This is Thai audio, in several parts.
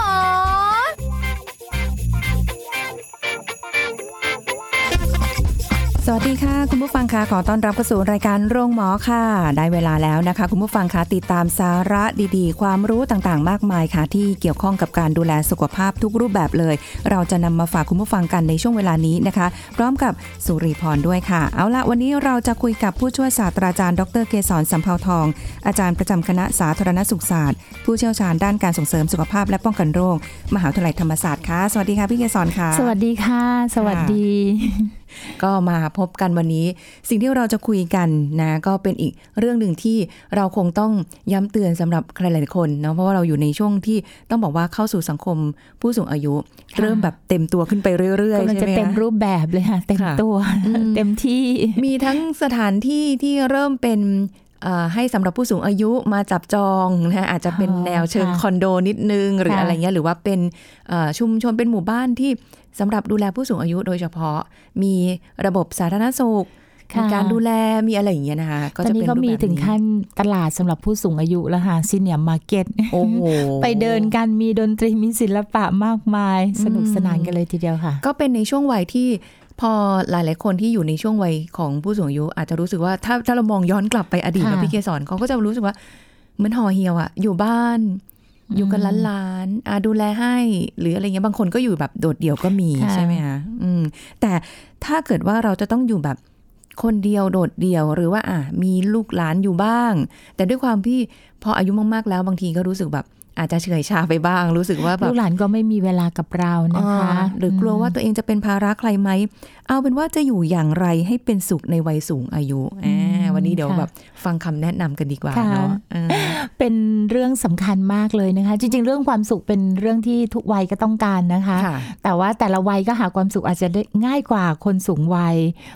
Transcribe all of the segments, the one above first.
ล วัสดีค่ะ คุณผู้ฟังคะขอต้อนรับเข้าสู่รายการโรงหมอค่ะ ได้เวลาแล้วนะคะ คุณผู้ฟังคะติดตามสาระดีๆ ความรู้ต่างๆ มากมายค่ะ ที่เกี่ยวข้องกับการดูแลสุขภาพทุกรูปแบบเลย เราจะนำมาฝากคุณผู้ฟังกันในช่วงเวลานี้นะคะ พร้อมกับสุริพรด้วยค่ะ เอาละวันนี้เราจะคุยกับผู้ช่วยศาสตราจารย์ ดรเกษรสัมภาวทอง อาจารย์ประจำคณะสาธารณสุขศาสตร์ ผู้เชี่ยวชาญด้านการส่งเสริมสุขภาพและป้องกันโรคมหาวิทยาลัยธรรมศาสตร์ค่ะสวัสดีค่ะพี่เกษรค่ะ สวัสดีค่ะ สวัสดี ก็มาพบกันวันนี้ สิ่งที่เราจะคุยกันนะ ก็เป็นอีกเรื่องหนึ่งที่เราคงต้องย้ำเตือนสำหรับใครหลายๆคนเนาะเพราะว่าเราอยู่ในช่วงที่ต้องบอกว่าเข้าสู่สังคมผู้สูงอายุค่ะเริ่มแบบเต็มตัวขึ้นไปเรื่อยๆกำลังใช่จะไหมเต็มคะรูปแบบเลยค่ะเต็มค่ะตัวอืมเต็มที่มีทั้งสถานที่ที่เริ่มเป็นเอ่อให้สำหรับผู้สูงอายุมาจับจองนะอาจจะเป็นอ๋อแนวเชิงค่ะคอนโดนิดนึง หรือค่ะอะไรเงี้ยหรือว่าเป็นเอ่อชุมชนเป็นหมู่บ้านที่ สำหรับดูแลผู้สูงอายุโดยเฉพาะ มีระบบสาธารณสุขค่ะมีการดูแลมีอะไรอย่างเงี้ยนะคะตอนนี้จะก็เป็นรูปมีแบบถึงขั้นตลาดสำหรับผู้สูงอายุแล้วค่ะซีเนียมาร์เก็ตโอ้โหไปเดินกันมีดนตรีมีศิลปะมากมาย สนุกสนานกันเลยทีเดียวค่ะ ก็เป็นในช่วงวัยที่พอหลาย ๆ คนที่อยู่ในช่วงวัยของผู้สูงอายุ อาจจะรู้สึกว่าถ้าถ้าเรามองย้อนกลับไปอดีตค่ะนะพี่เกสรเขาก็จะรู้สึกว่าเหมือนห่อเหี่ยวอะอยู่บ้าน อยู่กันล้านล้านๆอะดูแลให้ หรืออะไรเงี้ยบางคนก็อยู่แบบโดดเดี่ยวก็มีค่ะใช่ไหมคะอืมแต่ถ้าเกิดว่าเราจะต้องอยู่แบบคนเดียวโดดเดี่ยวหรือว่าอะมีลูกหลานอยู่บ้าง แต่ด้วยความที่พออายุมากๆแล้วบางทีก็รู้สึกแบบ อาจจะเฉื่อยชาไปบ้าง รู้สึกว่าแบบลูกหลานก็ไม่มีเวลากับเรานะคะอ่าหรือกลัวว่าตัวเองจะเป็นภาระใครไหม เอาเป็นว่าจะอยู่อย่างไรให้เป็นสุขในวัยสูงอายุอ่าวันนี้เดี๋ยวค่ะแบบฟังคำแนะนำกันดีกว่าค่ะเนาะอ่าเป็นเรื่องสำคัญมากเลยนะคะ จริง ๆ เรื่องความสุขเป็นเรื่องที่ทุกวัยก็ต้องการนะคะค่ะแต่ว่าแต่ละวัยก็หาความสุขอาจจะได้ง่ายกว่าคนสูงวัย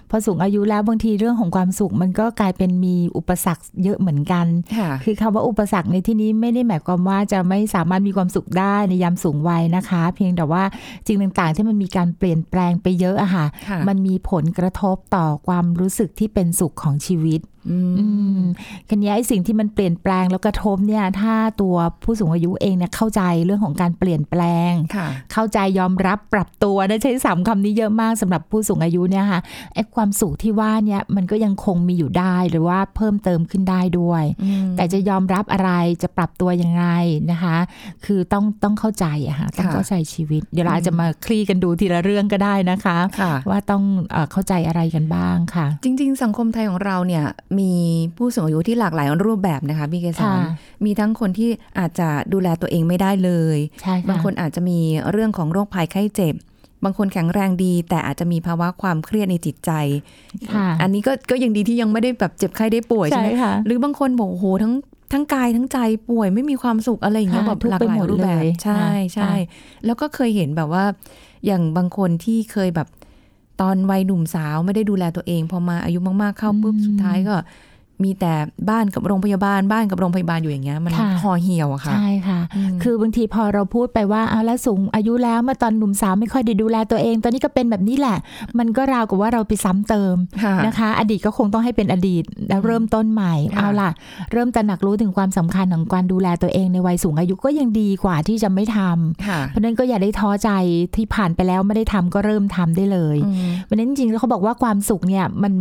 พอสูงอายุแล้วบางทีเรื่องของความสุขมันก็กลายเป็นมีอุปสรรคเยอะเหมือนกันค่ะคือคำว่าอุปสรรคในที่นี้ไม่ได้หมายความว่าจะไม่สามารถมีความสุขได้ในยามสูงวัยนะคะ เพียงแต่ว่าสิ่งต่างๆ ที่มันมีการเปลี่ยนแปลงไปเยอะอะค่ะค่ะ มันมีผลกระทบต่อความรู้สึกที่เป็นสุขของชีวิต อืมอืมคันนี้ไอ้สิ่งที่มันเปลี่ยนแปลงแล้วกระทบเนี่ย ถ้าตัวผู้สูงอายุเองเนี่ยเข้าใจเรื่องของการเปลี่ยนแปลงค่ะเข้าใจยอมรับปรับตัวได้ใช้สามคำนี้เยอะมากสำหรับผู้สูงอายุเนี่ยค่ะไอ้ความสุขที่ว่าเนี่ยมันก็ยังคงมีอยู่ได้หรือว่าเพิ่มเติมขึ้นได้ด้วยอืมแต่จะยอมรับอะไรจะปรับตัวยังไงนะคะ คือต้องต้องเข้าใจอะค่ะต้องค่ะเข้าใจชีวิต เดี๋ยวเราอาจจะมาคลี่กันดูทีละเรื่องก็ได้นะคะค่ะว่าต้องเออเข้าใจอะไรกันบ้างค่ะ จริง ๆ สังคมไทยของเราเนี่ยมีผู้สูงอายุที่หลากหลายรูปแบบนะคะพี่เกษรค่ะมีทั้งคนที่อาจจะดูแลตัวเองไม่ได้เลยใช่ค่ะบางคนอาจจะมีเรื่องของโรคภัยไข้เจ็บ บางคนแข็งแรงดี แต่อาจจะมีภาวะความเครียดในจิตใจค่ะอันนี้ก็ก็ยังดีที่ยังไม่ได้แบบเจ็บไข้ได้ป่วยใช่ใช่ไหมค่ะหรือบางคนบอกโอ้โหทั้งทั้งกายทั้งใจป่วยไม่มีความสุขอะไรอย่างเงี้ยค่ะแบบทุกข์หลากไปหลายหมดรูปแบบเลยใช่ค่ะใช่ค่ะแล้วก็เคยเห็นแบบว่า อย่างบางคนที่เคยแบบ ตอนวัยหนุ่มสาวไม่ได้ดูแลตัวเอง พอมาอายุมากๆเข้าปุ๊บสุดท้ายก็ มีแต่บ้านกับโรงพยาบาลบ้านกับโรงพยาบาลอยู่อย่างเงี้ยมันค่ะห่อเหี่ยวอะค่ะใช่ค่ะอืมคือบางทีพอเราพูดไปว่าเอาแล้วสูงอายุแล้วเมื่อตอนหนุ่มสาวไม่ค่อยได้ดูแลตัวเอง ตอนนี้ก็เป็นแบบนี้แหละ มันก็ราวกับว่าเราไปซ้ำเติมค่ะนะคะ อดีตก็คงต้องให้เป็นอดีตแล้วเริ่มต้นใหม่ค่ะเอาล่ะ เริ่มตระหนักรู้ถึงความสำคัญของการดูแลตัวเองในวัยสูงอายุก็ยังดีกว่าที่จะไม่ทำค่ะเพราะฉะนั้นก็อย่าได้ท้อใจที่ผ่านไปแล้วไม่ได้ทำก็เริ่มทำได้เลยอืมเพราะฉะนั้นจริงๆแล้วเขาบอกว่าความสุขเนี่ยมัน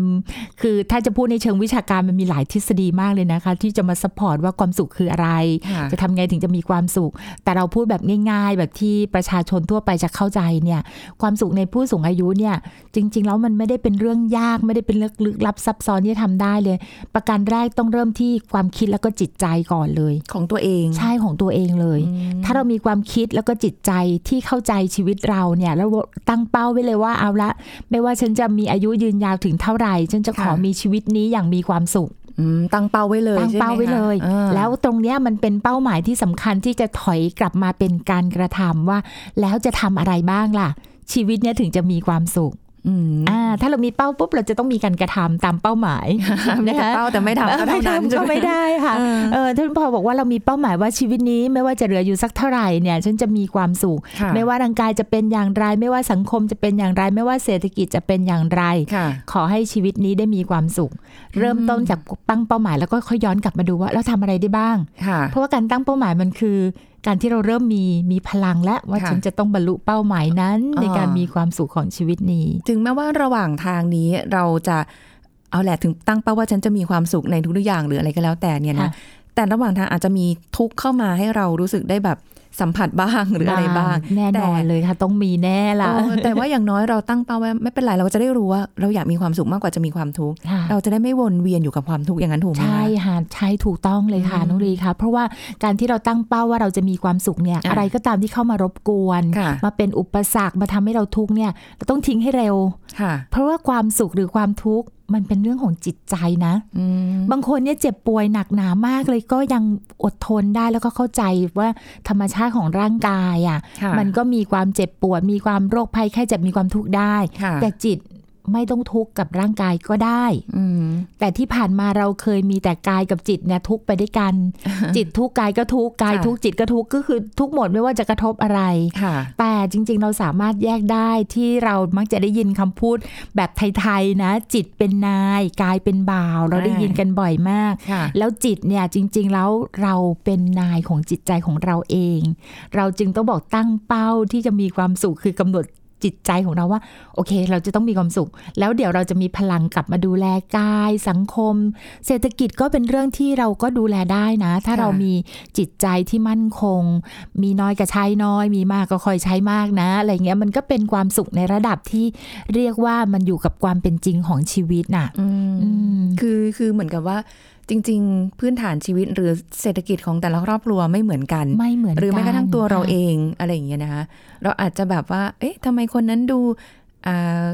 คือถ้าจะพูดในเชิงวิชาการมันมีหลายทฤษฎีมากเลยนะคะ ที่จะมา support ว่าความสุขคืออะไรค่ะจะทำไงถึงจะมีความสุข แต่เราพูดแบบง่าย ๆ แบบที่ประชาชนทั่วไปจะเข้าใจเนี่ย ความสุขในผู้สูงอายุเนี่ย จริง ๆ แล้วมันไม่ได้เป็นเรื่องยาก ไม่ได้เป็นเรื่องลึกลับซับซ้อนที่จะทำได้เลย ประการแรกต้องเริ่มที่ความคิดแล้วก็จิตใจก่อนเลย ของตัวเองใช่ของตัวเองเลยอืมถ้าเรามีความคิดแล้วก็จิตใจที่เข้าใจชีวิตเราเนี่ยแล้วตั้งเป้าไว้เลยว่าเอาละ ไม่ว่าฉันจะมีอายุยืนยาวถึงเท่าไหร่ ฉันจะขอค่ะมีชีวิตนี้อย่างมีความสุขอืม ตั้งเป้าไว้เลยตั้งใช่ไหมเป้าไว้เลยคะอ่าแล้วตรงเนี้ยมันเป็นเป้าหมายที่สำคัญที่จะถอยกลับมาเป็นการกระทำว่า แล้วจะทำอะไรบ้างล่ะ ชีวิตเนี้ยถึงจะมีความสุข อืมอ่าถ้าเรามีเป้าปุ๊บเราจะต้องมีการกระทำตามเป้าหมายไม่นะแต่คะเป้าแต่ไม่ทำก็ไม่เท่านั้นทำใช่ก็ไหมไม่ได้ค่ะเออเออท่านพอบอกว่าเรามีเป้าหมายว่าชีวิตนี้ไม่ว่าจะเหลืออยู่สักเท่าไหร่เนี่ยฉันจะมีความสุขค่ะไม่ว่าร่างกายจะเป็นอย่างไร ไม่ว่าสังคมจะเป็นอย่างไร ไม่ว่าเศรษฐกิจจะเป็นอย่างไรค่ะขอให้ชีวิตนี้ได้มีความสุข เริ่มต้นจากตั้งเป้าหมายแล้วก็ค่อยย้อนกลับมาดูว่าเราทำอะไรได้บ้างค่ะเพราะว่าการตั้งเป้าหมายมันคือ การที่เราเริ่มมีมีพลังและว่าค่ะฉันจะต้องบรรลุเป้าหมายนั้นอ่าในการมีความสุขของชีวิตนี้ ถึงแม้ว่าระหว่างทางนี้เราจะเอาแหละถึงตั้งเป้าว่าฉันจะมีความสุขในทุกๆอย่างหรืออะไรก็แล้วแต่เนี่ยนะค่ะแต่ระหว่างทางอาจจะมีทุกข์เข้ามาให้เรารู้สึกได้แบบ สัมผัสบ้างหรืออะไรบ้าง แน่นอนแต่เลยค่ะต้องมีแน่ละเออแต่ว่าอย่างน้อยเราตั้งเป้าไว้ไม่เป็นไรเราจะได้รู้ว่าเราอยากมีความสุขมากกว่าจะมีความทุกข์ค่ะเราจะได้ไม่วนเวียนอยู่กับความทุกข์อย่างนั้นถูกไหมคะใช่ค่ะใช่ถูกต้องเลยค่ะอืมนุรีค่ะ เพราะว่าการที่เราตั้งเป้าว่าเราจะมีความสุขเนี่ยอะอะไรก็ตามที่เข้ามารบกวนค่ะมาเป็นอุปสรรคมาทำให้เราทุกข์เนี่ยเราต้องทิ้งให้เร็วค่ะเพราะว่าความสุขหรือความทุกข์มันเป็นเรื่องของจิตใจนะอืมบางคนเนี่ยเจ็บป่วยหนักหนามากเลยก็ยังอดทนได้แล้วก็เข้าใจว่าธรรมชาติของร่างกายอะค่ะ มันก็มีความเจ็บปวด มีความโรคภัยแค่เจ็บมีความทุกข์ได้ค่ะแต่จิต ไม่ต้องทุกข์กับร่างกายก็ได้อืมแต่ที่ผ่านมาเราเคยมีแต่กายกับจิตเนี่ยทุกข์ไปด้วยกัน จิตทุกข์กายก็ทุกข์กายค่ะทุกข์จิตก็ทุกข์ก็คือทุกข์หมดไม่ว่าจะกระทบอะไรค่ะแต่จริง ๆ เราสามารถแยกได้ที่เรามักจะได้ยินคำพูดแบบไทยๆนะ จิตเป็นนาย กายเป็นบ่าว เราได้ยินกันบ่อยมากค่ะแล้วจิตเนี่ยจริง ๆ แล้วเราเป็นนายของจิตใจของเราเอง เราจึงต้องบอกตั้งเป้าที่จะมีความสุขคือกำหนด จิตใจของเราว่า โอเค เราจะต้องมีความสุข แล้วเดี๋ยวเราจะมีพลังกลับมาดูแลกายสังคม เศรษฐกิจก็เป็นเรื่องที่เราก็ดูแลได้นะ ถ้าค่ะเรามีจิตใจที่มั่นคง มีน้อยก็ใช้น้อย มีมากก็ค่อยใช้มากนะอะไรเงี้ยมันก็เป็นความสุขในระดับที่เรียกว่ามันอยู่กับความเป็นจริงของชีวิตน่ะอืมอืมคือคือเหมือนกับว่า จริง ๆ พื้นฐานชีวิตหรือเศรษฐกิจของแต่ละครอบครัวไม่เหมือนกัน ไม่เหมือนหรือแม้กระทั่งตัวเราค่ะเองอะไรอย่างเงี้ยนะคะ เราอาจจะแบบว่า เอ๊ะทำไมคนนั้นดูอ่า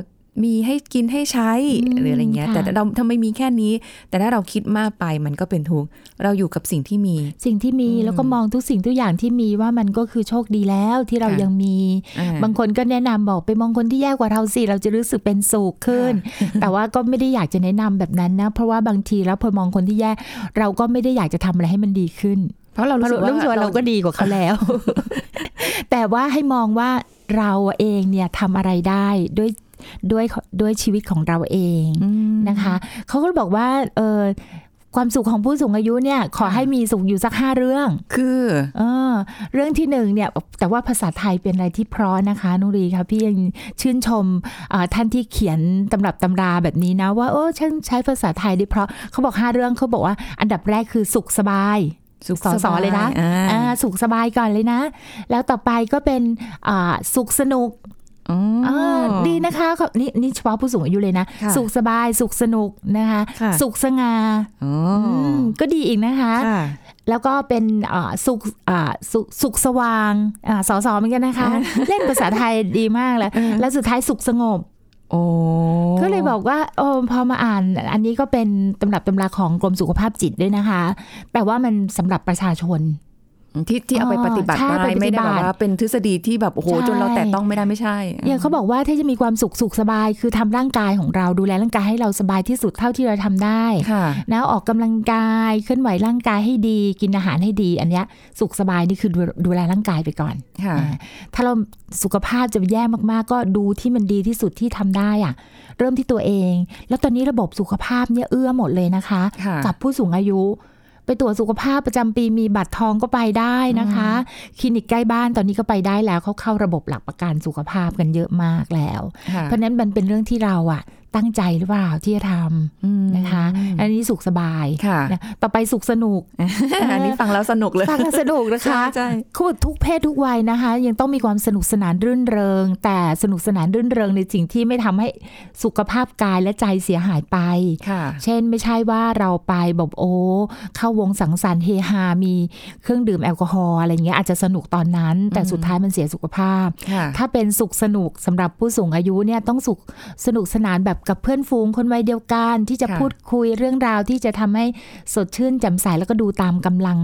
มีให้กินให้ใช้อืมหรืออะไรเงี้ยค่ะแต่เราทำไมมีแค่นี้ แต่ถ้าเราคิดมากไปมันก็เป็นทุกข์เราอยู่กับสิ่งที่มี สิ่งที่มีอืมแล้วก็มองทุกสิ่งทุกอย่างที่มีว่ามันก็คือโชคดีแล้วที่เราค่ะยังมีอ่บางคนก็แนะนำบอกไปมองคนที่แย่กว่าเราสิเราจะรู้สึกเป็นสุขขึ้น แต่ว่าก็ไม่ได้อยากจะแนะนำแบบนั้นนะ เพราะว่าบางทีแล้วพอมองคนที่แย่เราก็ไม่ได้อยากจะทำอะไรให้มันดีขึ้น เพราะเราเพรู้ราะสึกว่ารู้สึกว่าเราก็ดีกว่าเขาแล้ว แต่ว่าให้มองว่าเราเองเนี่ยทำอะไรได้ด้วย ด้วยด้วยชีวิตของเราเองอืมนะคะเขาก็บอกว่าเออความสุขของผู้สูงอายุเนี่ยขอให้มีสุขอยู่สักห้าเรื่อง คือเออเรื่องที่หนึ่งเนี่ยแต่ว่าภาษาไทยเป็นอะไรที่เพราะนะคะนุรีค่ะพี่ยังชื่นชมอ่าท่านที่เขียนตำรับตำราแบบนี้นะว่าเออฉันใช้ภาษาไทยได้เพราะเขาบอกห้าเรื่องเขาบอกว่าอันดับแรกคือสุขสบายสุขสอสอเลยนะอ่าอ่าสุขสบายก่อนเลยนะ แล้วต่อไปก็เป็นอ่าสุขสนุกอ๋อเออ ดีนะคะเขานี่นี่เฉพาะผู้สูงอายุเลยนะค่ะสุขสบายสุขสนุกนะคะค่ะสุขสง่าอ๋อมก็ดีอีกนะคะค่ะแล้วก็เป็นอ่าสุขอ่าสุขสุขสว่างอ่าสอสอเหมือนกันนะคะ เล่นภาษาไทยดีมากเลยแล้วสุดท้ายสุขสงบโอ้ก็เลยบอกว่าโอ้พอมาอ่านอันนี้ก็เป็นตำรับตำราของกรมสุขภาพจิตด้วยนะคะ แต่ว่ามันสำหรับประชาชน ที่ที่เอาไปปฏิบัติใช่ได้ไปปฏิบัติไม่ได้แบบว่าเป็นทฤษฎีที่แบบโอ้โหใช่จนเราแตะต้องไม่ได้ไม่ใช่อย่างเขาบอกว่าถ้าจะมีความสุขสุขสบาย คือทำร่างกายของเราดูแลร่างกายให้เราสบายที่สุดเท่าที่เราทำได้ค่ะนะออกกำลังกายเคลื่อนไหวร่างกายให้ดี กินอาหารให้ดี อันเนี้ยสุขสบายนี่คือดูดูแลร่างกายไปก่อนค่ะอ่าถ้าเราสุขภาพจะแย่มากๆ ก็ดูที่มันดีที่สุดที่ทำได้อะเริ่มที่ตัวเอง แล้วตอนนี้ระบบสุขภาพเนี่ยเอื้อหมดเลยนะคะค่ะกับผู้สูงอายุ ไปตรวจสุขภาพประจำปีมีบัตรทองก็ไปได้นะคะ คลินิกใกล้บ้านตอนนี้ก็ไปได้แล้วเขาเข้าระบบหลักประกันสุขภาพกันเยอะมากแล้วค่ะเพราะฉะนั้นมันเป็นเรื่องที่เราอะ ตั้งใจหรือเปล่าที่จะทอืมำนะคะ อันนี้สุขสบายค่ะนะต่อไปสุขสนุก อันนี้ฟังแล้วสนุกเลย ฟังแล้วสนุกนะคะใช่เขาบอกทุกเพศทุกวัยนะคะ ยังต้องมีความสนุกสนานรื่นเริง แต่สนุกสนานรื่นเริงในสิ่งที่ไม่ทำให้สุขภาพกายและใจเสียหายไปค่ะเช่นไม่ใช่ว่าเราไปแบบโอ้เข้าวงสังสรรค์เฮฮา มีเครื่องดื่มแอลกอฮอล์อะไรเงี้ยอาจจะสนุกตอนนั้น แต่สุดท้ายมันเสียสุขภาพค่ะถ้าเป็นสุขสนุกสำหรับผู้สูงอายุเนี่ยต้องสุขสนุกสนานแบบกับเพื่อนฝูงคนวัยเดียวกัน ที่จะค่ะพูดคุยเรื่องราวที่จะทำให้สดชื่นแจ่มใสแล้วก็ดูตามกำลัง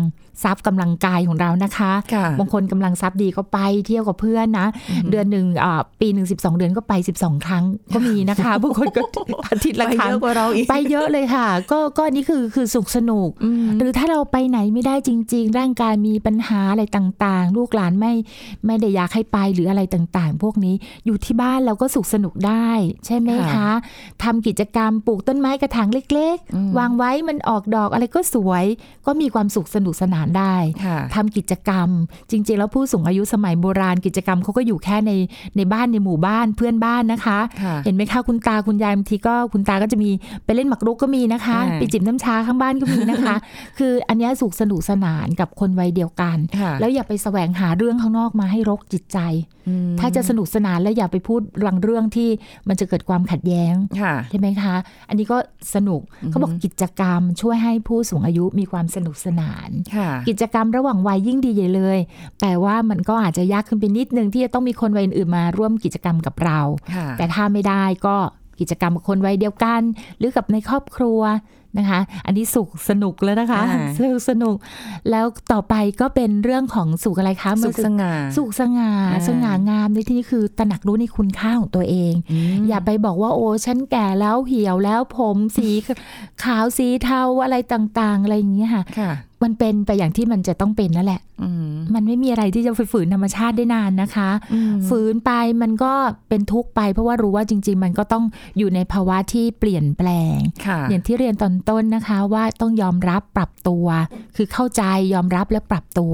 ทรัพย์กำลังกายของเรานะคะค่ะบางคนกำลังทรัพย์ดีก็ไปเที่ยวกับเพื่อนนะ เดือนหนึ่งอ่าปีหนึ่งสิบสองเดือนก็ไปสิบสองครั้งก็มีนะคะบางคนก็อาทิตย์ละไปครั้เยงอะกว่าเราอีกไปเยอะเลยค่ะ ก็ก็อันนี่คือคือสุขสนุกอืมหรือถ้าเราไปไหนไม่ได้จริง ๆ ร่างกายมีปัญหาอะไรต่างๆ ลูกหลานไม่ไม่ได้อยากให้ไปหรืออะไรต่างๆ พวกนี้อยู่ที่บ้านเราก็สุขสนุกได้ ใช่ไหมค่ะคะทำกิจกรรมปลูกต้นไม้กระถางเล็กอืมๆวางไว้มันออกดอกอะไรก็สวย ก็มีความสุขสนุกสนานได้ค่ะทำกิจกรรม จริง ๆ แล้วผู้สูงอายุสมัยโบราณกิจกรรมเขาก็อยู่แค่ในในบ้านในหมู่บ้านเพื่อนบ้านนะคะค่ะเห็นไหมคะคุณตาคุณยายบางทีก็คุณตาก็จะมีไปเล่นหมากรุกก็มีนะคะอ่าไปจิบน้ำชาข้างบ้านก็มีนะคะ คืออันเนี้ยสุขสนุกสนานกับคนวัยเดียวกันค่ะแล้วอย่าไปแสวงหาเรื่องข้างนอกมาให้รกจิตใจอืมถ้าจะสนุกสนานแล้วอย่าไปพูดรังเรื่องที่มันจะเกิดความขัดแย้งค่ะใช่ไหมคะ อันนี้ก็สนุกอือฮึเขาบอกกิจกรรมช่วยให้ผู้สูงอายุมีความสนุกสนานค่ะกิจกรรมระหว่างวัยยิ่งดีใหญ่เลย แต่ว่ามันก็อาจจะยากขึ้นไปนิดนึงที่จะต้องมีคนวัยอื่นๆมาร่วมกิจกรรมกับเราค่ะแต่ถ้าไม่ได้ก็กิจกรรมกับคนวัยเดียวกัน หรือกับในครอบครัว นะคะ อันนี้สุขสนุกแล้วนะคะอ่าสนุกสนุก แล้วต่อไปก็เป็นเรื่องของสุขอะไรคะสุขสง่าสุขสง่าอ่าสง่างามในที่นี้คือตระหนักรู้ในคุณค่าของตัวเองมอย่าไปบอกว่าโอ้ฉันแก่แล้วเหี่ยวแล้วผมสีขาวสีเทาอะไรต่าง ๆ อะไรอย่างเงี้ยค่ะค่ะมันเป็นไปอย่างที่มันจะต้องเป็นนั่นแหละอืมมันไม่มีอะไรที่จะไปฝืนธรรมชาติได้นานนะคะอืมฝืนไปมันก็เป็นทุกข์ไป เพราะว่ารู้ว่าจริง ๆ มันก็ต้องอยู่ในภาวะที่เปลี่ยนแปลงค่ะอย่างที่เรียนตอนต้นนะคะว่าต้องยอมรับปรับตัว คือเข้าใจยอมรับและปรับตัว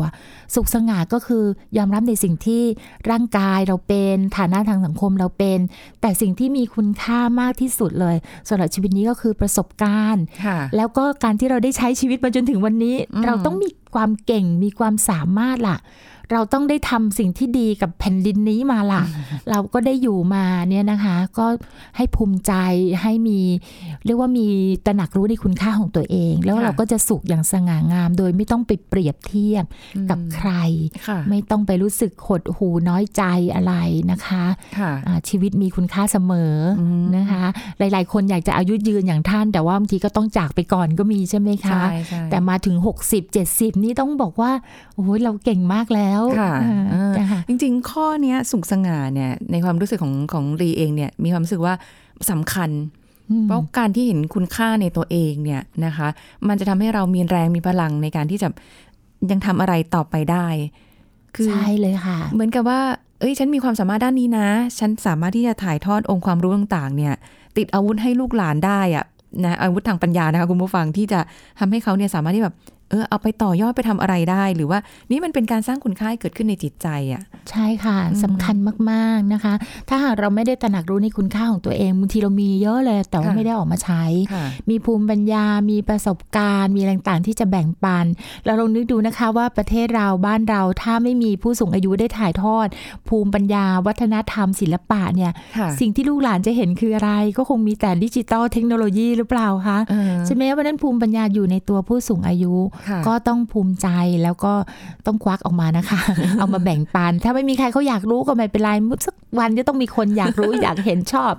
สุขสง่าก็คือยอมรับในสิ่งที่ร่างกายเราเป็นฐานะทางสังคมเราเป็น แต่สิ่งที่มีคุณค่ามากที่สุดเลยสำหรับชีวิตนี้ก็คือประสบการณ์ค่ะแล้วก็การที่เราได้ใช้ชีวิตมาจนถึงวันนี้อืมเราต้องมีความเก่งมีความสามารถล่ะ เราต้องได้ทำสิ่งที่ดีกับแผ่นดินนี้มาล่ะ เราก็ได้อยู่มาเนี่ยนะคะ ก็ให้ภูมิใจให้มี เรียกว่ามีตระหนักรู้ในคุณค่าของตัวเอง แล้วค่ะเราก็จะสุขอย่างสง่างาม โดยไม่ต้องไปเปรียบเทียบกับใครค่ะไม่ต้องไปรู้สึกหดหูน้อยใจอะไรนะคะค่ะอ่าชีวิตมีคุณค่าเสมออมนะคะ หลาย ๆ คนอยากจะอายุยืนอย่างท่าน แต่ว่าบางทีก็ต้องจากไปก่อนก็มีใช่ไหมคะใช่ใช่แต่มาถึง 60 70 นี่ต้องบอกว่าโอ้ยเราเก่งมากแล้วค่ะอ่าเออนะคะจริง ๆ ข้อเนี้ยสุขสง่าเนี่ยในความรู้สึกของของรีเองเนี่ยมีความรู้สึกว่าสำคัญอืมเพราะการที่เห็นคุณค่าในตัวเองเนี่ยนะคะ มันจะทำให้เรามีแรงมีพลังในการที่จะยังทำอะไรต่อไปได้คือใช่เลยค่ะ เหมือนกับว่า เอ้ย ฉันมีความสามารถด้านนี้นะ ฉันสามารถที่จะถ่ายทอดองค์ความรู้ต่างๆ เนี่ย ติดอาวุธให้ลูกหลานได้อะนะอาวุธทางปัญญานะคะคุณผู้ฟังที่จะทำให้เขาเนี่ยสามารถที่แบบ เออเอาไปต่อยอดไปทำอะไรได้ หรือว่านี่มันเป็นการสร้างคุณค่าให้เกิดขึ้นในจิตใจอะใช่ค่ะอืมสำคัญมากๆนะคะ ถ้าหากเราไม่ได้ตระหนักรู้ในคุณค่าของตัวเองบางทีเรามีเยอะเลย แต่ว่าค่ะไม่ได้ออกมาใช้ค่ะมีภูมิปัญญา มีประสบการณ์ มีอะไรต่างๆที่จะแบ่งปัน เราลองนึกดูนะคะว่าประเทศเราบ้านเราถ้าไม่มีผู้สูงอายุได้ถ่ายทอด ภูมิปัญญา วัฒนธรรม ศิลปะเนี่ยค่ะสิ่งที่ลูกหลานจะเห็นคืออะไร ก็คงมีแต่ดิจิตอลเทคโนโลยีหรือเปล่าคะเออใช่ไหมวันนั้นภูมิปัญญาอยู่ในตัวผู้สูงอายุค่ะก็ต้องภูมิใจแล้วก็ต้องควักออกมานะคะ เอามาแบ่งปัน ถ้าไม่มีใครเขาอยากรู้ก็ไม่เป็นไรสักวันจะต้องมีคนอยากรู้อยากเห็นชอบ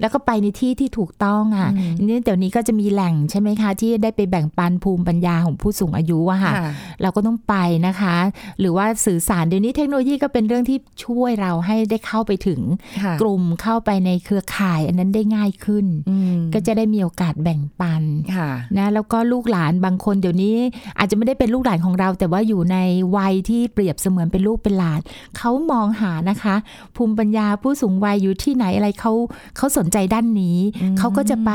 แล้วก็ไปในที่ที่ถูกต้องอะอืมนี่เดี๋ยวนี้ก็จะมีแหล่งใช่ไหมคะ ที่ได้ไปแบ่งปันภูมิปัญญาของผู้สูงอายุอะค่ะค่ะ เราก็ต้องไปนะคะ หรือว่าสื่อสารเดี๋ยวนี้เทคโนโลยีก็เป็นเรื่องที่ช่วยเราให้ได้เข้าไปถึงค่ะกลุ่มเข้าไปในเครือข่าย อันนั้นได้ง่ายขึ้นอืมก็จะได้มีโอกาสแบ่งปันค่ะนะแล้วก็ลูกหลานบางคนเดี๋ยวนี้อาจจะไม่ได้เป็นลูกหลานของเรา แต่ว่าอยู่ในวัยที่เปรียบเสมือนเป็นลูกเป็นหลานเขามองหานะคะ ภูมิปัญญาผู้สูงวัยอยู่ที่ไหนอะไรเขาเขาสนใจด้านนี้อืมเขาก็จะไป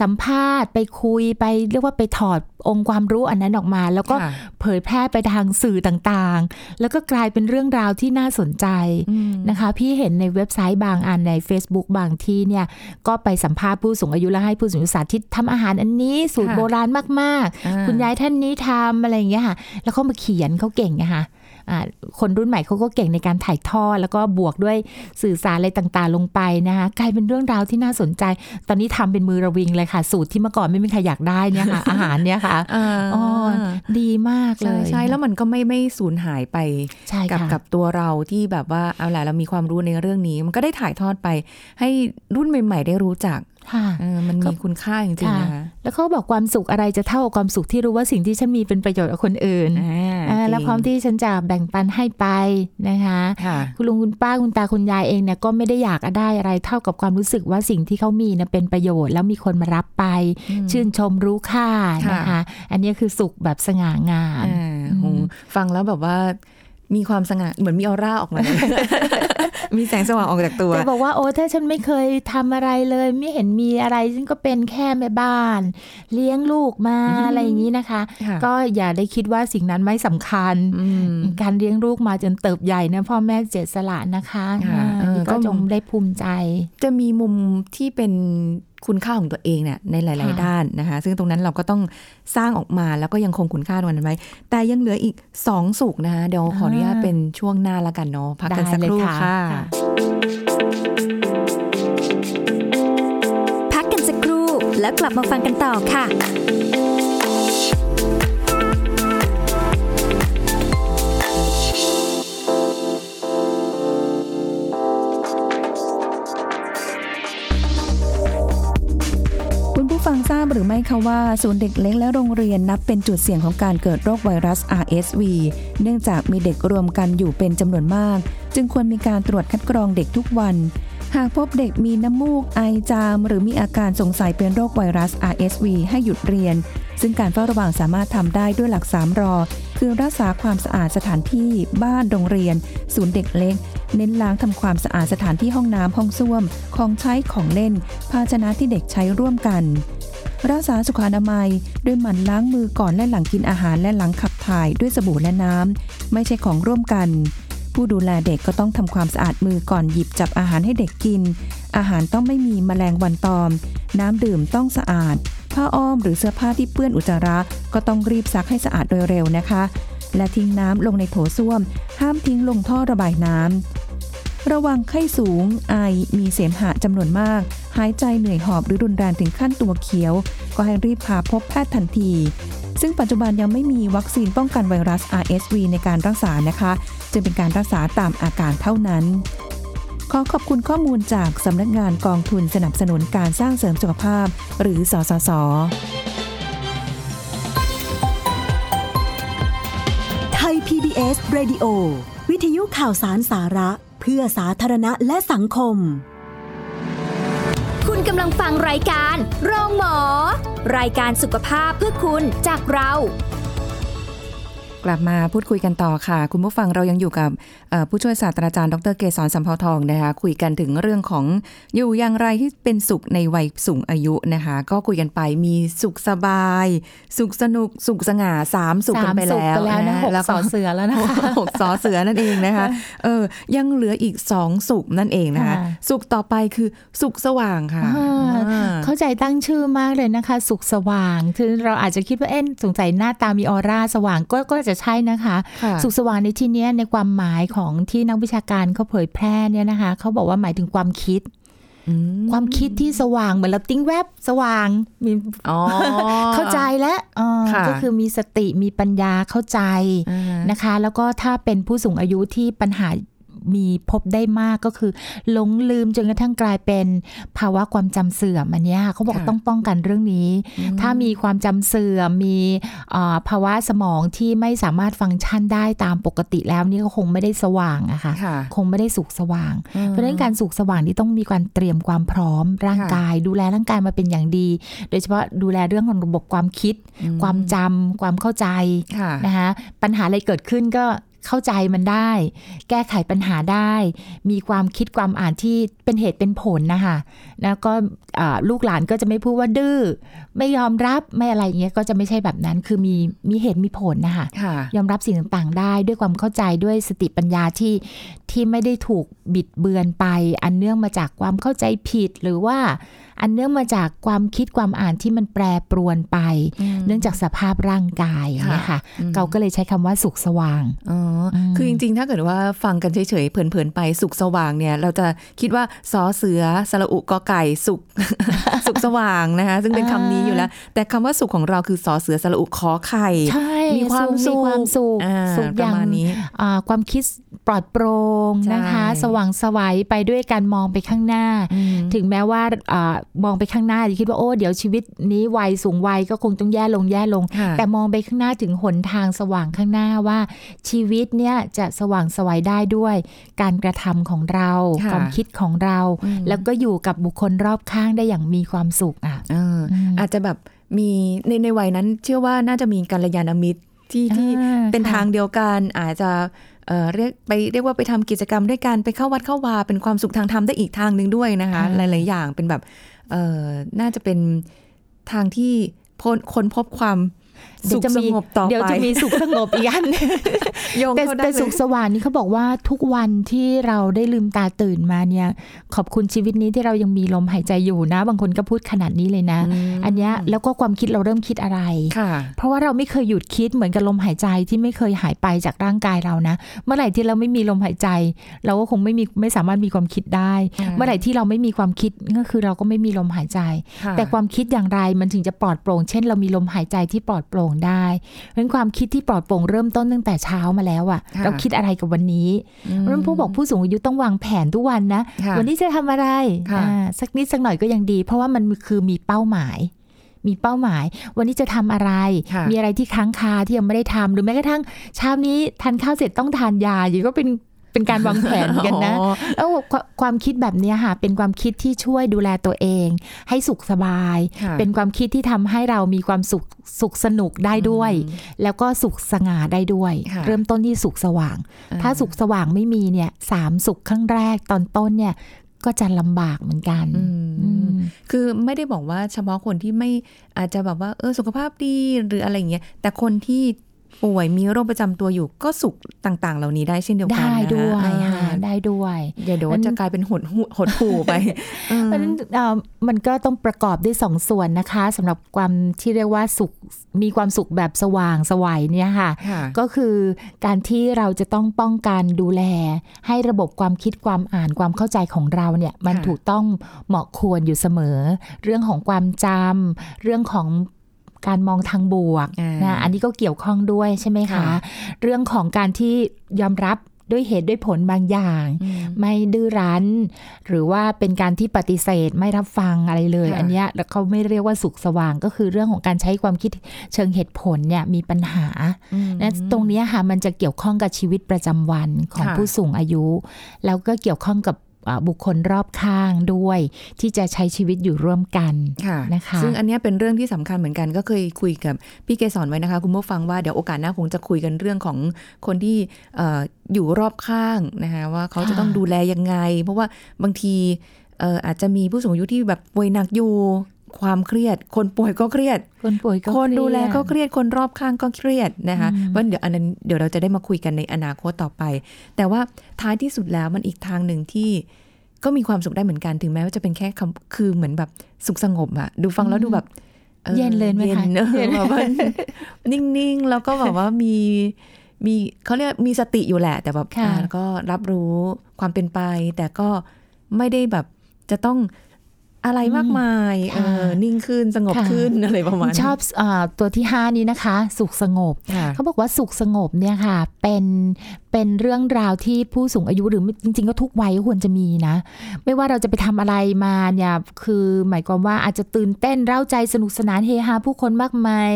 สัมภาษณ์ ไปคุยไปเรียกว่าไปถอดองค์ความรู้อันนั้นออกมา แล้วก็ค่ะเผยแพร่ไปทางสื่อต่างๆ แล้วก็กลายเป็นเรื่องราวที่น่าสนใจอืมนะคะ พี่เห็นในเว็บไซต์บางอันใน Facebook บางที่เนี่ย ก็ไปสัมภาษณ์ผู้สูงอายุแล้วให้ผู้สูงอายุสาธิตทำอาหารอันนี้สูตรค่ะโบราณมากอ่าๆคุณยายท่านนี้ทำอะไรอย่างเงี้ยค่ะ แล้วเขามาเขียนเขาเก่งไงคะอ่า คนรุ่นใหม่เขาก็เก่งในการถ่ายทอด แล้วก็บวกด้วยสื่อสารอะไรต่างๆ ลงไปนะคะกลายเป็นเรื่องราวที่น่าสนใจ ตอนนี้ทำเป็นมือระวิงเลยค่ะ สูตรที่เมื่อก่อนไม่มีใครอยากได้เนี่ยค่ะ อาหารเนี่ยค่ะอ่าอ๋อดีมากเลใช่ยใช่แล้วมันก็ไม่ไม่สูญหายไปใช่กับค่ะกับตัวเราที่แบบว่าเอาแหละเรามีความรู้ในเรื่องนี้ มันก็ได้ถ่ายทอดไปให้รุ่นใหม่ ๆ ได้รู้จัก ค่ะเออมันมีคุณค่าจริงๆนะคะแล้วเขาบอกความสุขอะไรจะเท่ากับความสุขที่รู้ว่าสิ่งที่ฉันมีเป็นประโยชน์กับคนอื่นอ่าอ่าและพร้อมที่ฉันจะแบ่งปันให้ไปนะคะค่ะคุณลุงคุณป้าคุณตาคุณยายเองเนี่ยก็ไม่ได้อยากได้อะไรเท่ากับความรู้สึกว่าสิ่งที่เขามีเนี่ยเป็นประโยชน์ แล้วมีคนมารับไป ชื่นชมรู้ค่าค่ะนะคะ อันนี้คือสุขแบบสง่างามอ่าโหฟังแล้วแบบว่ามีความสง่าเหมือนมีออร่าออกมา มีแสงสว่างออกจากตัวแต่บอกว่าโอ้ถ้าฉันไม่เคยทำอะไรเลย ไม่เห็นมีอะไรฉันก็เป็นแค่แม่บ้าน เลี้ยงลูกมาอืมอะไรอย่างนี้นะคะค่ะก็อย่าได้คิดว่าสิ่งนั้นไม่สำคัญอืมการเลี้ยงลูกมาจนเติบใหญ่นะพ่อแม่เจ็ดสละนะคะค่ะอ่าเออนี่ก็ก็จงได้ภูมิใจ จะมีมุมที่เป็น คุณค่าของตัวเองเนี่ยในหลายค่ะๆด้านนะคะ ซึ่งตรงนั้นเราก็ต้องสร้างออกมาแล้วก็ยังคงคุณค่าตรงนั้นไว้ แต่ยังเหลืออีกสองสุขนะคะ เดี๋ยวขออนุญาตเป็นช่วงหน้าละกันเนาะพักกันสักได้คเลยรู่ค่ะค่ะค่ะ พักกันสักครู่แล้วกลับมาฟังกันต่อค่ะ ทราบหรือไม่คะว่าศูนย์เด็กเล็กและโรงเรียนนับเป็นจุดเสี่ยงของการเกิดโรคไวรัส RSV เนื่องจากมีเด็กรวมกันอยู่เป็นจำนวนมาก จึงควรมีการตรวจคัดกรองเด็กทุกวัน หากพบเด็กมีน้ำมูกไอจาม หรือมีอาการสงสัยเป็นโรคไวรัส RSV ให้หยุดเรียน ซึ่งการเฝ้าระวังสามารถทำได้ด้วยหลัก 3 รอ คือรักษาความสะอาดสถานที่ บ้านโรงเรียน ศูนย์เด็กเล็กเน้นล้างทำความสะอาดสถานที่ห้องน้ำห้องส้วม ของใช้ของเล่น ภาชนะที่เด็กใช้ร่วมกัน รักษาสุขอนามัยด้วยหมั่นล้างมือก่อนและหลังกินอาหารและหลังขับถ่ายด้วยสบู่และน้ำ ไม่ใช่ของร่วมกัน ผู้ดูแลเด็กก็ต้องทำความสะอาดมือก่อนหยิบจับอาหารให้เด็กกิน อาหารต้องไม่มีแมลงวันตอม น้ำดื่มต้องสะอาด ผ้าอ้อมหรือเสื้อผ้าที่เปื้อนอุจจาระก็ต้องรีบซักให้สะอาดโดยเร็วนะคะ และทิ้งน้ำลงในโถส้วม ห้ามทิ้งลงท่อระบายน้ำ ระวังไข้สูง ไอ มีเสมหะจำนวนมาก หายใจเหนื่อยหอบหรือรุนแรงถึงขั้นตัวเขียว ก็ให้รีบพาพบแพทย์ทันที ซึ่งปัจจุบันยังไม่มีวัคซีนป้องกันไวรัส RSV ในการรักษานะคะ จึงเป็นการรักษาตามอาการเท่านั้น ขอขอบคุณข้อมูลจากสำนักงานกองทุนสนับสนุนการสร้างเสริมสุขภาพ หรือ สสส ไทย PBS Radio วิทยุข่าวสารสาระ เพื่อสาธารณะและสังคม คุณกำลังฟังรายการโรงหมอ รายการสุขภาพเพื่อคุณจากเรา กลับมาพูดคุยกันต่อค่ะ คุณผู้ฟังเรายังอยู่กับเอ่อผู้ช่วยศาสตราจารย์ดรเกษรสัมภาวทองนะคะคุยกันถึงเรื่องของอยู่อย่างไรที่เป็นสุขในวัยสูงอายุนะคะ ก็คุยกันไปมีสุขสบาย สุขสนุกสุขสง่าสามสุขกันไปแล้วสามสุขไปแล้วนะหกแล้วสอเสือแล้วนะคะหกสอเสือนั่นเองนะคะเออยังเหลืออีกสองสุขนั่นเองนะคะค่ะสุขต่อไปคือสุขสว่างค่ะอ่าอ่าเข้าใจตั้งชื่อมากเลยนะคะ สุขสว่างคือเราอาจจะคิดว่าเอ๊ะสงสัยหน้าตามีออร่าสว่างก็ก็จะใช่นะคะค่ะสุขสว่างในที่เนี้ยในความหมายของที่นักวิชาการเขาเผยแพร่เนี่ยนะคะเขาบอกว่าหมายถึงความคิดอืมความคิดที่สว่างเหมือนเราติ้งแวบสว่างมีอ๋อเข้าใจแล้วอ่าค่ะก็คือมีสติมีปัญญาเข้าใจอ่านะคะ แล้วก็ถ้าเป็นผู้สูงอายุที่ปัญหา มีพบได้มากก็คือหลงลืมจนกระทั่งกลายเป็นภาวะความจำเสื่อมอันเนี้ยค่ะเขาบอกค่ะต้องป้องกันเรื่องนี้อืมถ้ามีความจำเสื่อมมีเอ่อภาวะสมองที่ไม่สามารถฟังก์ชันได้ตามปกติแล้วนี่ก็คงไม่ได้สว่างอะค่ะค่ะคงไม่ได้สุขสว่าง เพราะฉะนั้นการสุขสว่างนี่ต้องมีการเตรียมความพร้อมร่างกาย ดูแลร่างกายมาเป็นอย่างดี โดยเฉพาะดูแลเรื่องของระบบความคิด ความจำความเข้าใจค่ะนะคะปัญหาอะไรเกิดขึ้นก็ เข้าใจมันได้ แก้ไขปัญหาได้ มีความคิดความอ่านที่เป็นเหตุเป็นผลนะคะแล้วก็อ่าลูกหลานก็จะไม่พูดว่าดื้อไม่ยอมรับไม่อะไรอย่างเงี้ยก็จะไม่ใช่แบบนั้น คือมีมีเหตุมีผลนะคะค่ะยอมรับสิ่งต่างๆ ได้ด้วยความเข้าใจด้วยสติปัญญาที่ที่ไม่ได้ถูกบิดเบือนไป อันเนื่องมาจากความเข้าใจผิดหรือว่าอันเนื่องมาจากความคิดความอ่านที่มันแปรปรวนไป เนื่องจากสภาพร่างกายอย่างเงี้ยค่ะอืมเราก็เลยใช้คำว่าสุขสว่างอ๋ออมคือจริงๆ ถ้าเกิดว่าฟังกันเฉยๆเผินๆ ไปสุขสว่างเนี่ย เราจะคิดว่าสอเสือสระอุกอไก่สุขสุขสว่างนะคะ ซึ่งเป็นคำนี้อยู่แล้ว แต่คำว่าสุขของเราคือสอเสือสระอุขอไข่ใช่มีความมีสุขความสุขอ่าสุขปอระย่างมาณนี้อ่าความคิด ปลอดโปร่งใช่นะคะ สว่างไสวัยไปด้วยการมองไปข้างหน้าอืมถึงแม้ว่าอามองไปข้างหน้าจะคิดว่าโอ้เดี๋ยวชีวิตนี้วัยสูงวัยก็คงต้องแย่ลงแย่ลงค่ะแต่มองไปข้างหน้าถึงหนทางสว่างข้างหน้าว่า ชีวิตเนี่ยจะสว่างไสวัยได้ด้วย การกระทำของเราค่ะความคิดของเราอืมแล้วก็อยู่กับบุคคลรอบข้างได้อย่างมีความสุขอะเอออมอาจจะแบบมีในในวัยนั้นเชื่อว่าน่าจะมีกัลยาณมิตรที่ที่อ่าเป็นค่ะทางเดียวกันอาจจะเอ่อ เรียกไปเรียกว่าไปทำกิจกรรมด้วยกันไปเข้าวัดเข้าวาเป็นความสุขทางธรรมได้อีกทางหนึ่งด้วยนะคะ หลาย ๆ อย่างเป็นแบบเอ่อน่าจะเป็นทางที่พ้นค้นพบความเดี๋ สุยวขจะสมีงบต่อเดี๋ยวไปจะมีสุขสงบอีกอันโยงแต่เข้าได้แต่เลสุขยสว่างนี่เขาบอกว่าทุกวันที่เราได้ลืมตาตื่นมาเนี่ย ขอบคุณชีวิตนี้ที่เรายังมีลมหายใจอยู่นะ บางคนก็พูดขนาดนี้เลยนะอืมอันเนี้ยแล้วก็ความคิดเราเริ่มคิดอะไรค่ะเพราะว่าเราไม่เคยหยุดคิดเหมือนกับลมหายใจที่ไม่เคยหายไปจากร่างกายเรานะ เมื่อไหร่ที่เราไม่มีลมหายใจ เราก็คงไม่มีไม่สามารถมีความคิดได้อ่าเมื่อไหร่ที่เราไม่มีความคิดก็คือเราก็ไม่มีลมหายใจค่ะแต่ความคิดอย่างไรมันถึงจะปลอดโปร่ง เช่น เรามีลมหายใจที่ปลอดโปร่งได้เพราะฉะนั้นความคิดที่ปลอดโปร่งเริ่มต้นตั้งแต่เช้ามาแล้วอะค่ะ เราคิดอะไรกับวันนี้อืมเพราะฉะนั้นผู้บอกผู้สูงอายุต้องวางแผนทุกวันนะค่ะวันนี้จะทำอะไรค่ะอ่าสักนิดสักหน่อยก็ยังดี เพราะว่ามันคือมีเป้าหมายมีเป้าหมาย วันนี้จะทำอะไรค่ะมีอะไรที่ค้างคาที่ยังไม่ได้ทำหรือแม้กระทั่งเช้านี้ทานข้าวเสร็จต้องทานยาอยู่ก็เป็น เป็นการวางแผนเหมือนกันนะอ๋อแล้วความความคิดแบบเนี้ยค่ะ เป็นความคิดที่ช่วยดูแลตัวเอง ให้สุขสบายค่ะเป็นความคิดที่ทำให้เรามีความสุขสุขสนุกได้ด้วย แล้วก็สุขสง่าได้ด้วยค่ะเริ่มต้นที่สุขสว่างอ่าถ้าสุขสว่างไม่มีเนี่ยสามสุขข้างแรกตอนต้นเนี่ยก็จะลำบากเหมือนกันอืมอืมคือไม่ได้บอกว่าเฉพาะคนที่ไม่อาจจะแบบว่า เออสุขภาพดีหรืออะไรอย่างเงี้ย แต่คนที่ ป่วยมีโรคประจำตัวอยู่ก็สุขต่าง ๆ เหล่านี้ได้เช่นเดียวกันได้นะด้วยอ่าค่ะได้ด้วยเดี๋ยวเดี๋ยวจะกลายเป็นหดหูหดหูไปเออเพราะฉะนั้นเอ่อมันก็ต้องประกอบด้วยสองส่วนนะคะสำหรับความที่เรียกว่าสุขมีความสุขแบบสว่างสวัยเนี่ยค่ะค่ะ ก็คือการที่เราจะต้องป้องกันดูแล ให้ระบบความคิดความอ่านความเข้าใจของเราเนี่ยมันค่ะถูกต้องเหมาะควรอยู่เสมอ เรื่องของความจำเรื่องของ การมองทางบวกอ่านนะอันนี้ก็เกี่ยวข้องด้วยใช่ไหมคะค่ะเรื่องของการที่ยอมรับด้วยเหตุด้วยผลบางอย่างอืมไม่ดื้อรั้น หรือว่าเป็นการที่ปฏิเสธไม่รับฟังอะไรเลยค่ะอันเนี้ยแล้วเขาไม่เรียกว่าสุขสว่างก็คือเรื่องของการใช้ความคิดเชิงเหตุผลเนี่ยมีปัญหาอืมนะตรงเนี้ยค่ะมันจะเกี่ยวข้องกับชีวิตประจำวันของค่ะผู้สูงอายุ แล้วก็เกี่ยวข้องกับอ่า บุคคลรอบข้างด้วย ที่จะใช้ชีวิตอยู่ร่วมกันค่ะนะคะซึ่งอันเนี้ยเป็นเรื่องที่สำคัญเหมือนกัน ก็เคยคุยกับพี่เกสรไว้นะคะ คุณผู้ฟังว่าเดี๋ยวโอกาสหน้าคงจะคุยกันเรื่องของคนที่เอ่ออยู่รอบข้างนะคะว่าเขาจะต้องดูแลยังไง เพราะว่าบางทีเอ่ออาจจะมีผู้สูงอายุที่แบบป่วยหนักอยู่ ความเครียด คนป่วยก็เครียด คนป่วยก็คนดูแลก็เคเครียดคนรอบข้างก็เครียดนะคะอืมว่าเดี๋ยวอันนั้นเดี๋ยวเราจะได้มาคุยกันในอนาคตต่อไป แต่ว่าท้ายที่สุดแล้วมันอีกทางหนึ่งที่ก็มีความสุขได้เหมือนกันถึงแม้ว่าจะเป็นแค่คำคือเหมือนแบบสุขสงบอะดูฟังแล้วดูแบบออเย็นเลยไหมคะเย็นเออเย็นแบบว่านิ่งๆ แล้วก็แบบว่ามีมีเขาเรียกมีสติอยู่แหละ แต่แบบค่ะอ่าแล้วก็รับรู้ความเป็นไป แต่ก็ไม่ได้แบบจะต้อง อะไรมากมายเออนิ่งขึ้นสงบขึ้นอะไรประมาณนั้นชอบอาตัวที่ 5 นี้นะคะ สุขสงบค่ะเขาบอกว่าสุขสงบเนี่ยค่ะ เป็นเป็นเรื่องราวที่ผู้สูงอายุหรือจริง ๆ ก็ทุกวัยก็ควรจะมีนะ ไม่ว่าเราจะไปทำอะไรมาเนี่ยคือหมายความว่าอาจจะตื่นเต้นเร้าใจสนุกสนานเฮฮาผู้คนมากมาย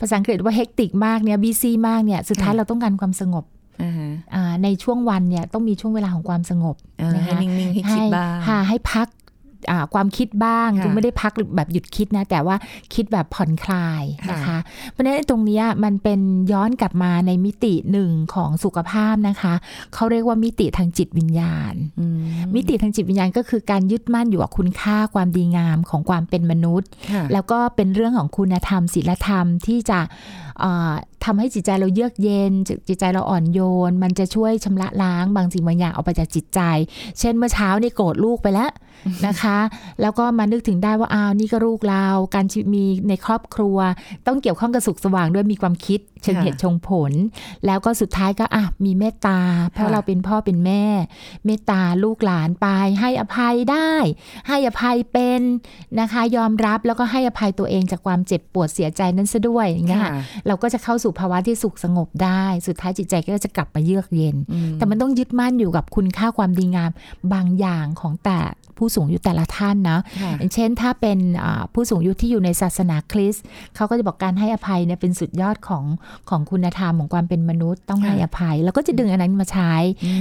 ภาษาอังกฤษว่าเฮกติกมากเนี่ยบีซีมากเนี่ยสุดท้ายค่ะเราต้องการความสงบอ่าฮะอ่าในช่วงวันเนี่ยต้องมีช่วงเวลาของความสงบเออนะคะให้นิ่งๆให้คิดบ้างค่ะให้พักอ่า ความคิดบ้างค่ะคือไม่ได้พักแบบหยุดคิดนะ แต่ว่าคิดแบบผ่อนคลายนะคะ เพราะฉะนั้นตรงเนี้ยมันเป็นย้อนกลับมาในมิติหนึ่งของสุขภาพนะคะเขาเรียกว่ามิติทางจิตวิญญาณอืมมิติทางจิตวิญญาณก็คือการยึดมั่นอยู่กับคุณค่าความดีงามของความเป็นมนุษย์ค่ะแล้วก็เป็นเรื่องของคุณธรรมศีลธรรมที่จะเอ่อ ทำให้จิตใจเราเยือกเย็นจิตจิตใจเราอ่อนโยน มันจะช่วยชำระล้างบางสิ่งบางอย่างออกไปจากจิตใจ เช่นเมื่อเช้านี่โกรธลูกไปแล้วนะคะ แล้วก็มานึกถึงได้ว่าอ้าวนี่ก็ลูกเรา การชีวิตมีในครอบครัว ต้องเกี่ยวข้องกับสุขสว่างด้วยมีความคิดเชิงค่ะเหตุชงผล แล้วก็สุดท้ายก็อะมีเมตตา เพราะค่ะเราเป็นพ่อเป็นแม่ เมตตาลูกหลานไป ให้อภัยได้ ให้อภัยเป็นนะคะ ยอมรับแล้วก็ให้อภัยตัวเองจากความเจ็บปวดเสียใจนั้นซะด้วยอย่างเงี้ยค่ะค่ะเราก็จะเข้าสู่ภาวะที่สุขสงบได้ สุดท้ายจิตใจก็จะกลับมาเยือกเย็น แต่มันต้องยึดมั่นอยู่กับคุณค่าความดีงามบางอย่างของแต่ผู้สูงอายุแต่ละท่านนะค่ะอย่างเช่นถ้าเป็นอ่าผู้สูงอายุที่อยู่ในศาสนาคริสต์เขาก็จะบอกการให้อภัยเนี่ยเป็นสุดยอดของของคุณธรรมของความเป็นมนุษย์ต้องค่ะให้อภัย แล้วก็จะดึงอันนั้นมาใช้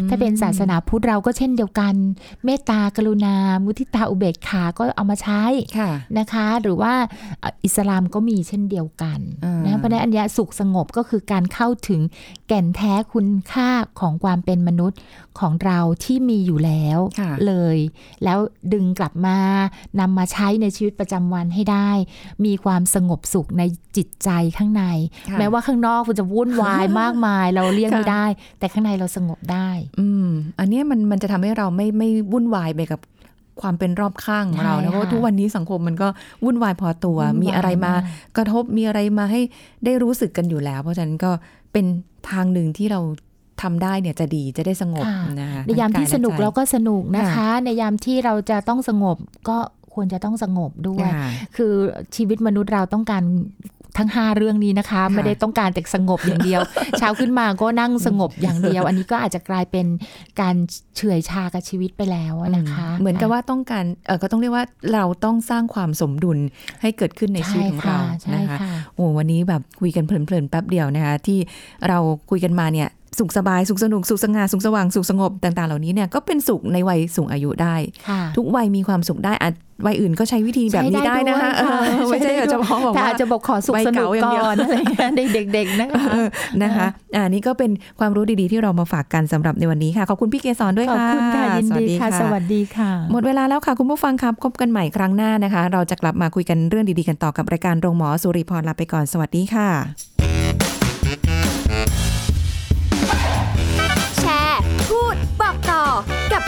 ถ้าเป็นศาสนาพุทธเราก็เช่นเดียวกัน เมตตากรุณา มุทิตาอุเบกขาก็เอามาใช้ค่ะนะคะ หรือว่าอะอิสลามก็มีเช่นเดียวกันอ่านนะเพราะฉะนั้นอันเนี้ยสุขสงบก็คือการเข้าถึงแก่นแท้คุณค่าของความเป็นมนุษย์ของเราที่มีอยู่แล้วค่ะเลย แล้วดึงกลับมานำมาใช้ในชีวิตประจำวันให้ได้ มีความสงบสุขในจิตใจข้างในค่ะแม้ว่าข้างนอกมันจะวุ่นวายมากมาย เราเลี่ยงค่ะไม่ได้ แต่ข้างในเราสงบได้ อืมอันเนี้ยมันมันจะทำให้เราไม่ไม่วุ่นวายไปกับ ความเป็นรอบข้างของเราใช่นะเพราะว่าค่ะทุกวันนี้สังคมมันก็วุ่นวายพอตัววุ่นวายมีอะไรมามากกระทบมีอะไรมาให้ได้รู้สึกกันอยู่แล้ว เพราะฉะนั้นก็เป็นทางหนึ่งที่เราทำได้เนี่ยจะดีจะได้สงบค่ะนะคะในยามที่สนุกทั้งายเราและใจก็สนุกนะคะ ในยามที่เราจะต้องสงบก็ควรจะต้องสงบด้วยค่ะคือชีวิตมนุษย์เราต้องการ ทั้ง 5 เรื่องนี้นะคะค่ะไม่ได้ต้องการแต่สงบอย่างเดียว เช้าขึ้นมาก็นั่งสงบอย่างเดียว อันนี้ก็อาจจะกลายเป็นการเฉื่อยชากับชีวิตไปแล้วอะนะคะ เหมือนกับว่าต้องการเออก็ต้องเรียกว่าเราต้องสร้างความสมดุลให้เกิดขึ้นในชีวิตของเราใช่นะคะค่ะโอ้วันนี้แบบคุยกันเพลินๆแป๊บเดียวนะคะที่เราคุยกันมาเนี่ย สุขสบาย สุขสนุก สุขสง่าสุขสว่าง สุขสงบต่าง ๆ เหล่านี้เนี่ยก็เป็นสุขในวัยสูงอายุได้ค่ะทุกวัยมีความสุขได้อะวัยอื่นก็ใช้วิธีแบบนี้ได้นะคะใช้ได้ด้วยเออไม่ใช่ใช้ได้ด้วยเฉพาะบอกแต่ว่าอาจจะบอกขอสุขวัยสนุกเก่าอย่างเดียวก่อนอะไรเงี้ยเด็กๆนะคะเออนะคะอ่านี่ก็เป็นความรู้ดีๆที่เรามาฝากกันสำหรับในวันนี้ค่ะ ขอบคุณพี่เกสรด้วยขอบค่ะคุณค่ะยินดีค่ะ สวัสดีค่ะ หมดเวลาแล้วค่ะ คุณผู้ฟังครับพบกันใหม่ครั้งหน้านะคะ เราจะกลับมาคุยกันเรื่องดีๆกันต่อกับรายการโรงหมอสุริพรลาไปก่อนสวัสดีค่ะ